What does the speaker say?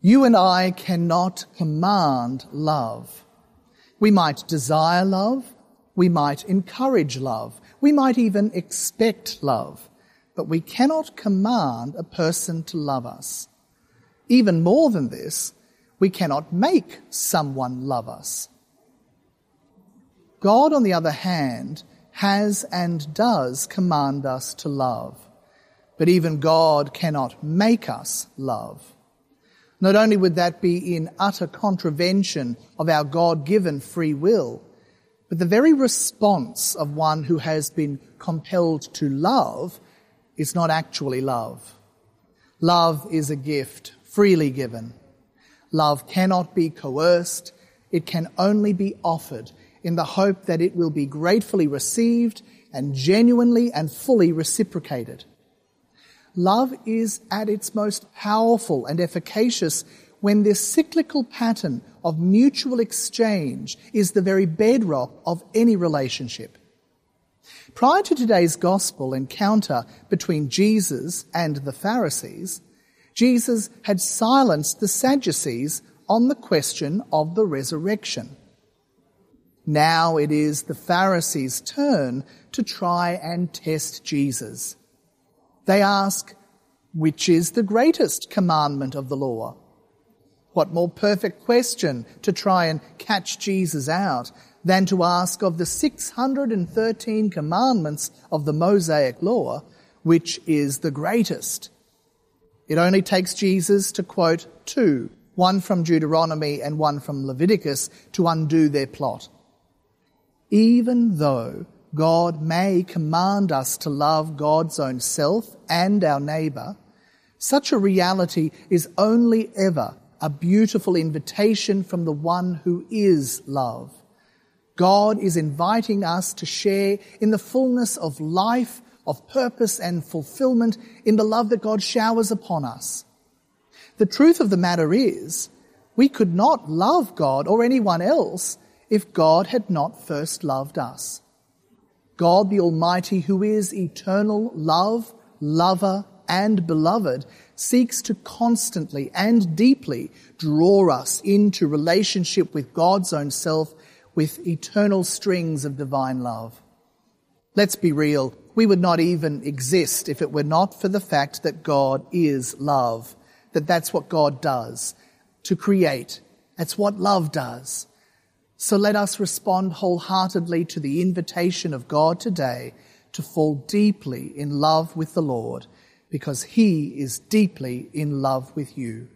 You and I cannot command love. We might desire love. We might encourage love. We might even expect love. But we cannot command a person to love us. Even more than this, we cannot make someone love us. God, on the other hand, has and does command us to love. But even God cannot make us love. Not only would that be in utter contravention of our God-given free will, but the very response of one who has been compelled to love is not actually love. Love is a gift freely given. Love cannot be coerced. It can only be offered in the hope that it will be gratefully received and genuinely and fully reciprocated. Love is at its most powerful and efficacious when this cyclical pattern of mutual exchange is the very bedrock of any relationship. Prior to today's gospel encounter between Jesus and the Pharisees, Jesus had silenced the Sadducees on the question of the resurrection. Now it is the Pharisees' turn to try and test Jesus. They ask, which is the greatest commandment of the law? What more perfect question to try and catch Jesus out than to ask of the 613 commandments of the Mosaic law, which is the greatest? It only takes Jesus to quote two, one from Deuteronomy and one from Leviticus, to undo their plot. Even though God may command us to love God's own self and our neighbour, such a reality is only ever a beautiful invitation from the one who is love. God is inviting us to share in the fullness of life, of purpose and fulfillment in the love that God showers upon us. The truth of the matter is, we could not love God or anyone else if God had not first loved us. God the Almighty, who is eternal love, lover, and beloved, seeks to constantly and deeply draw us into relationship with God's own self with eternal strings of divine love. Let's be real. We would not even exist if it were not for the fact that God is love, that that's what God does to create. That's what love does. So let us respond wholeheartedly to the invitation of God today to fall deeply in love with the Lord because he is deeply in love with you.